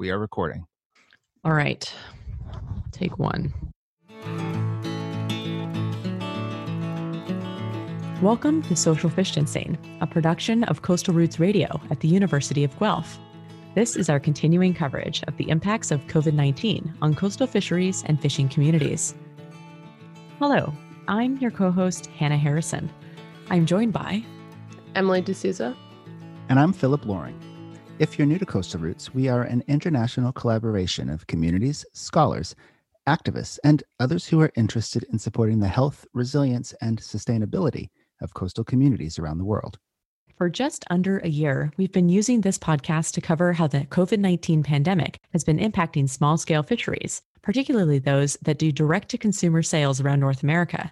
We are recording. All right. Take one. Welcome to Social Fishtancing, a production of Coastal Roots Radio at the University of Guelph. This is our continuing coverage of the impacts of COVID 19 on coastal fisheries and fishing communities. Hello, I'm your co host, Hannah Harrison. I'm joined by Emily D'Souza. And I'm Philip Loring. If you're new to Coastal Roots, we are an international collaboration of communities, scholars, activists, and others who are interested in supporting the health, resilience, and sustainability of coastal communities around the world. For just under a year, we've been using this podcast to cover how the COVID 19 pandemic has been impacting small scale fisheries, particularly those that do direct to consumer sales around North America.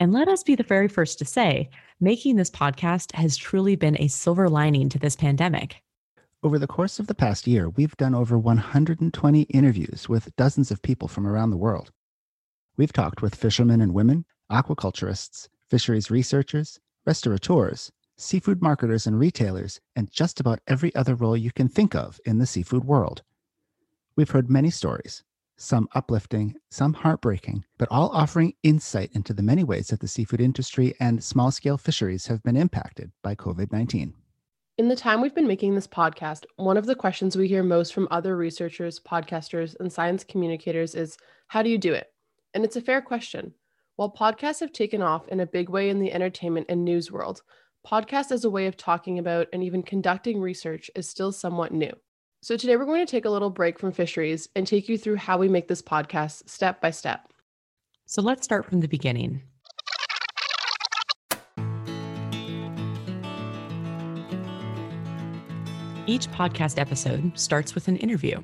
And let us be the very first to say, making this podcast has truly been a silver lining to this pandemic. Over the course of the past year, we've done over 120 interviews with dozens of people from around the world. We've talked with fishermen and women, aquaculturists, fisheries researchers, restaurateurs, seafood marketers and retailers, and just about every other role you can think of in the seafood world. We've heard many stories, some uplifting, some heartbreaking, but all offering insight into the many ways that the seafood industry and small scale fisheries have been impacted by COVID 19. In the time we've been making this podcast, one of the questions we hear most from other researchers, podcasters, and science communicators is how do you do it? And it's a fair question. While podcasts have taken off in a big way in the entertainment and news world, podcast as a way of talking about and even conducting research is still somewhat new. So today we're going to take a little break from fisheries and take you through how we make this podcast step by step. So let's start from the beginning. Each podcast episode starts with an interview.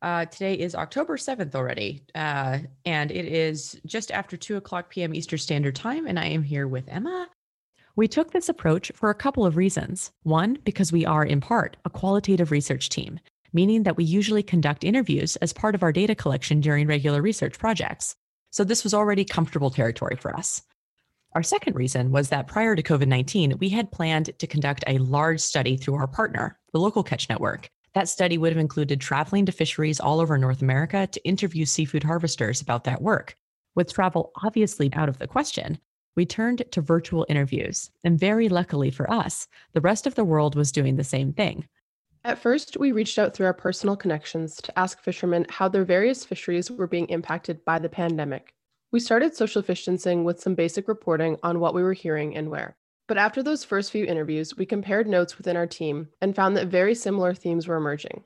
Uh, today is October 7th already, uh, and it is just after 2 o'clock p.m. Eastern Standard Time, and I am here with Emma. We took this approach for a couple of reasons. One, because we are, in part, a qualitative research team, meaning that we usually conduct interviews as part of our data collection during regular research projects. So this was already comfortable territory for us. Our second reason was that prior to COVID 19, we had planned to conduct a large study through our partner, the Local Catch Network, that study would have included traveling to fisheries all over North America to interview seafood harvesters about that work. With travel obviously out of the question, we turned to virtual interviews. And very luckily for us, the rest of the world was doing the same thing. At first, we reached out through our personal connections to ask fishermen how their various fisheries were being impacted by the pandemic. We started Social Fishtancing with some basic reporting on what we were hearing and where. But after those first few interviews, we compared notes within our team and found that very similar themes were emerging.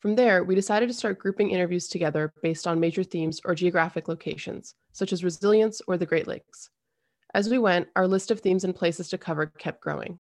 From there, we decided to start grouping interviews together based on major themes or geographic locations, such as resilience or the Great Lakes. As we went, our list of themes and places to cover kept growing.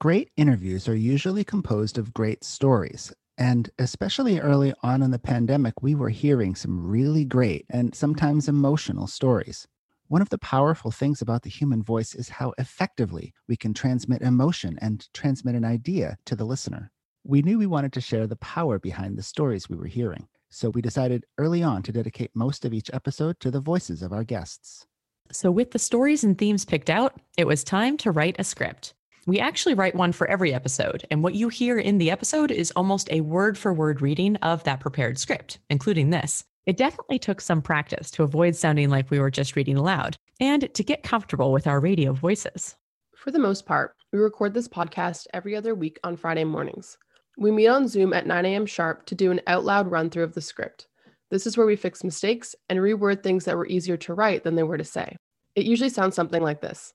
Great interviews are usually composed of great stories. And especially early on in the pandemic, we were hearing some really great and sometimes emotional stories. One of the powerful things about the human voice is how effectively we can transmit emotion and transmit an idea to the listener. We knew we wanted to share the power behind the stories we were hearing, so we decided early on to dedicate most of each episode to the voices of our guests. So, with the stories and themes picked out, it was time to write a script. We actually write one for every episode, and what you hear in the episode is almost a word for word reading of that prepared script, including this. It definitely took some practice to avoid sounding like we were just reading aloud and to get comfortable with our radio voices. For the most part, we record this podcast every other week on Friday mornings. We meet on Zoom at 9 a.m. sharp to do an out loud run through of the script. This is where we fix mistakes and reword things that were easier to write than they were to say. It usually sounds something like this.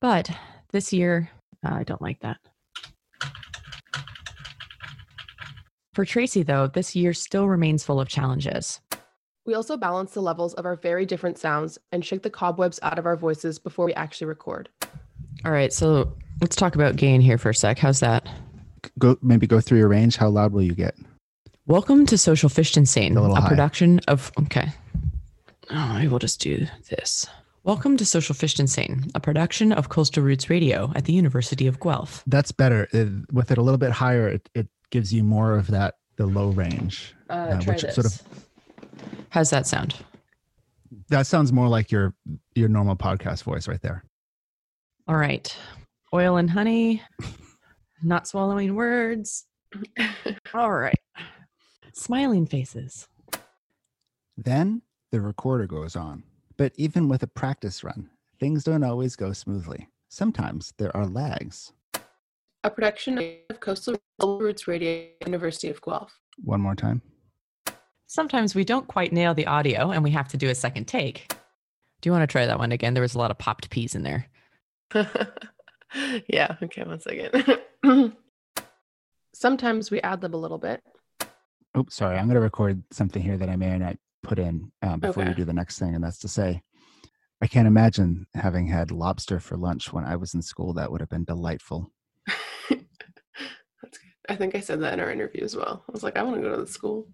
But this year, uh, I don't like that. For Tracy, though, this year still remains full of challenges. We also balance the levels of our very different sounds and shake the cobwebs out of our voices before we actually record. All right, so let's talk about gain here for a sec. How's that? Go maybe go through your range. How loud will you get? Welcome to Social Fish Insane, a, a production of okay. Oh, maybe we'll just do this. Welcome to Social Fish Insane, a production of Coastal Roots Radio at the University of Guelph. That's better. It, with it a little bit higher, it, it gives you more of that the low range, uh, uh, which this. sort of How's that sound? That sounds more like your your normal podcast voice right there. All right. Oil and honey. Not swallowing words. All right. Smiling faces. Then the recorder goes on. But even with a practice run, things don't always go smoothly. Sometimes there are lags. A production of Coastal Roots Radio, University of Guelph. One more time. Sometimes we don't quite nail the audio and we have to do a second take. Do you want to try that one again? There was a lot of popped peas in there. yeah, okay, one second. Sometimes we ad lib a little bit. Oops, sorry. I'm going to record something here that I may or not put in um, before Okay. you do the next thing. And that's to say, I can't imagine having had lobster for lunch when I was in school. That would have been delightful. That's good. I think I said that in our interview as well. I was like, I want to go to the school.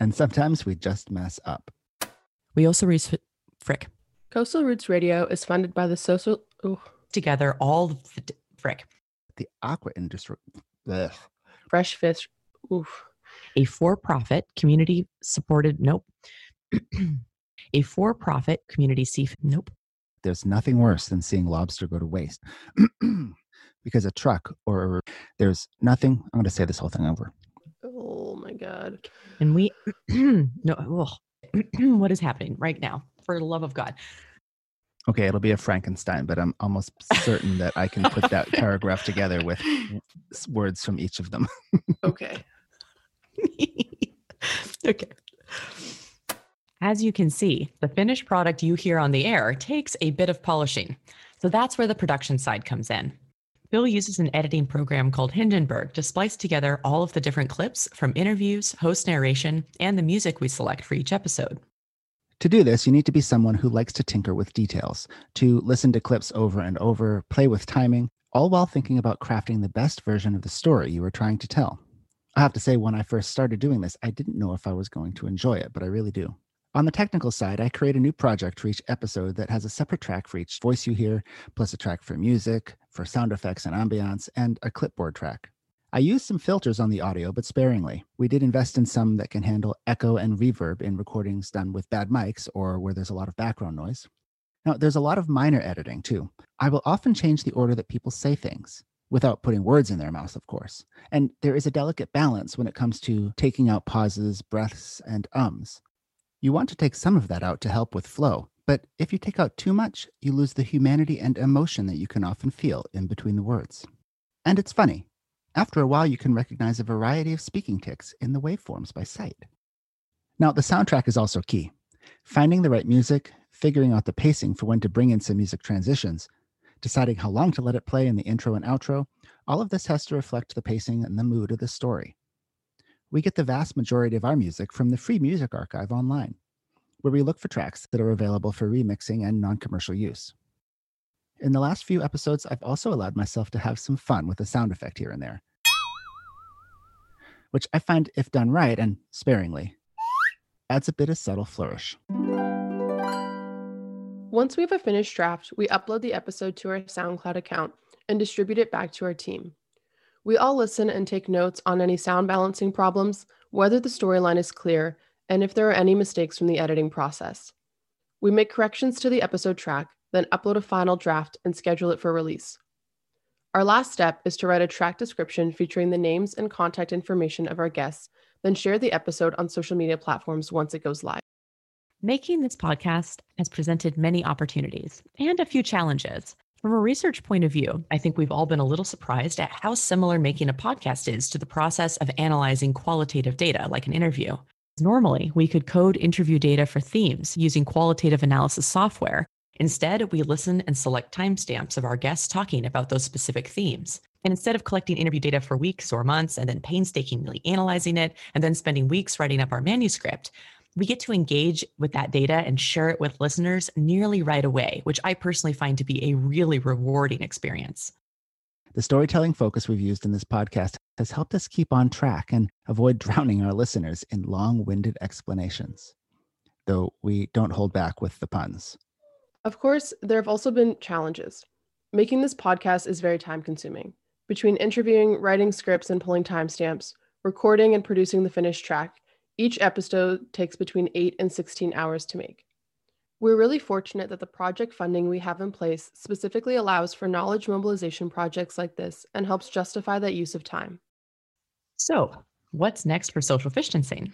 And sometimes we just mess up. We also re- frick Coastal Roots Radio is funded by the social. Ooh, together all the d- frick The aqua industry. Ugh. fresh fish. Oof. A for-profit community supported nope a for-profit community seafood nope There's nothing worse than seeing lobster go to waste because a truck or there's nothing. I'm going to say this whole thing over. Oh my god. and we no ugh. what is happening right now for the love of god Okay, it'll be a Frankenstein, but I'm almost certain that I can put that paragraph together with words from each of them. Okay. okay. As you can see, the finished product you hear on the air takes a bit of polishing. So that's where the production side comes in. Bill uses an editing program called Hindenburg to splice together all of the different clips from interviews, host narration, and the music we select for each episode. To do this, you need to be someone who likes to tinker with details, to listen to clips over and over, play with timing, all while thinking about crafting the best version of the story you are trying to tell. I have to say, when I first started doing this, I didn't know if I was going to enjoy it, but I really do. On the technical side, I create a new project for each episode that has a separate track for each voice you hear, plus a track for music, for sound effects and ambiance, and a clipboard track. I use some filters on the audio, but sparingly. We did invest in some that can handle echo and reverb in recordings done with bad mics or where there's a lot of background noise. Now, there's a lot of minor editing too. I will often change the order that people say things, without putting words in their mouth, of course. And there is a delicate balance when it comes to taking out pauses, breaths, and ums. You want to take some of that out to help with flow, but if you take out too much, you lose the humanity and emotion that you can often feel in between the words. And it's funny. After a while, you can recognize a variety of speaking tics in the waveforms by sight. Now, the soundtrack is also key. Finding the right music, figuring out the pacing for when to bring in some music transitions, deciding how long to let it play in the intro and outro, all of this has to reflect the pacing and the mood of the story. We get the vast majority of our music from the Free Music Archive online, where we look for tracks that are available for remixing and non commercial use. In the last few episodes, I've also allowed myself to have some fun with a sound effect here and there, which I find, if done right and sparingly, adds a bit of subtle flourish. Once we have a finished draft, we upload the episode to our SoundCloud account and distribute it back to our team. We all listen and take notes on any sound balancing problems, whether the storyline is clear, and if there are any mistakes from the editing process. We make corrections to the episode track, then upload a final draft and schedule it for release. Our last step is to write a track description featuring the names and contact information of our guests, then share the episode on social media platforms once it goes live. Making this podcast has presented many opportunities and a few challenges. From a research point of view, I think we've all been a little surprised at how similar making a podcast is to the process of analyzing qualitative data, like an interview. Normally, we could code interview data for themes using qualitative analysis software. Instead, we listen and select timestamps of our guests talking about those specific themes. And instead of collecting interview data for weeks or months and then painstakingly analyzing it and then spending weeks writing up our manuscript, we get to engage with that data and share it with listeners nearly right away, which I personally find to be a really rewarding experience. The storytelling focus we've used in this podcast has helped us keep on track and avoid drowning our listeners in long winded explanations, though we don't hold back with the puns. Of course, there have also been challenges. Making this podcast is very time consuming. Between interviewing, writing scripts, and pulling timestamps, recording and producing the finished track, each episode takes between 8 and 16 hours to make. We're really fortunate that the project funding we have in place specifically allows for knowledge mobilization projects like this and helps justify that use of time. So, What's next for Social Fishtancing?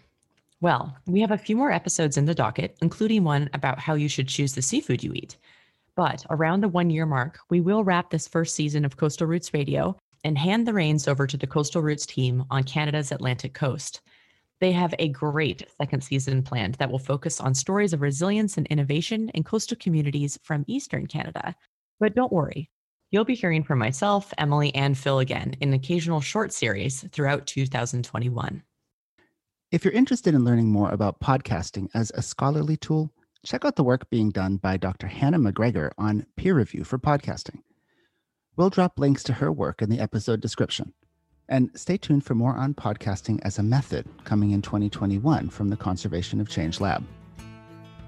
Well, we have a few more episodes in the docket, including one about how you should choose the seafood you eat. But around the one year mark, we will wrap this first season of Coastal Roots Radio and hand the reins over to the Coastal Roots team on Canada's Atlantic coast. They have a great second season planned that will focus on stories of resilience and innovation in coastal communities from Eastern Canada. But don't worry, You'll be hearing from myself, Emily, and Phil again in occasional short series throughout 2021. If you're interested in learning more about podcasting as a scholarly tool, check out the work being done by Dr. Hannah McGregor on peer review for podcasting. We'll drop links to her work in the episode description. And stay tuned for more on podcasting as a method coming in 2021 from the Conservation of Change Lab.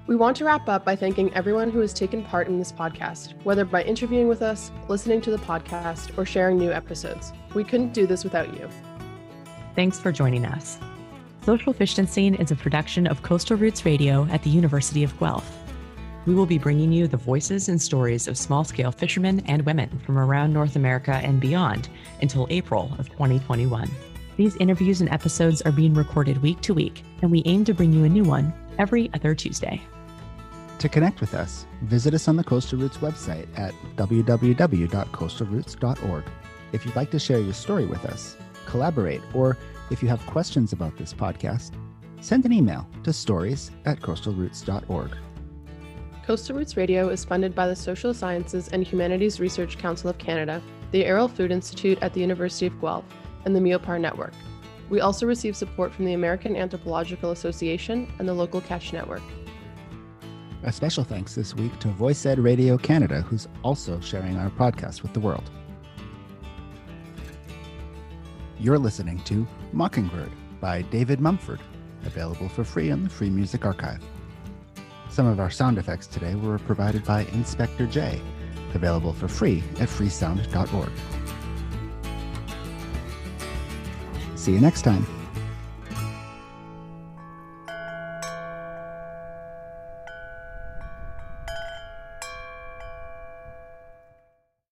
We want to wrap up by thanking everyone who has taken part in this podcast, whether by interviewing with us, listening to the podcast, or sharing new episodes. We couldn't do this without you. Thanks for joining us. Social Fishtancing is a production of Coastal Roots Radio at the University of Guelph. We will be bringing you the voices and stories of small scale fishermen and women from around North America and beyond until April of 2021. These interviews and episodes are being recorded week to week, and we aim to bring you a new one every other Tuesday. To connect with us, visit us on the Coastal Roots website at www.coastalroots.org. If you'd like to share your story with us, collaborate, or if you have questions about this podcast, send an email to stories at coastalroots.org. Coastal Roots Radio is funded by the Social Sciences and Humanities Research Council of Canada, the Arrell Food Institute at the University of Guelph, and the Meopar Network. We also receive support from the American Anthropological Association and the local Catch Network. A special thanks this week to Voice Ed Radio Canada, who's also sharing our podcast with the world. You're listening to Mockingbird by David Mumford, available for free on the Free Music Archive. Some of our sound effects today were provided by Inspector J, available for free at freesound.org. See you next time.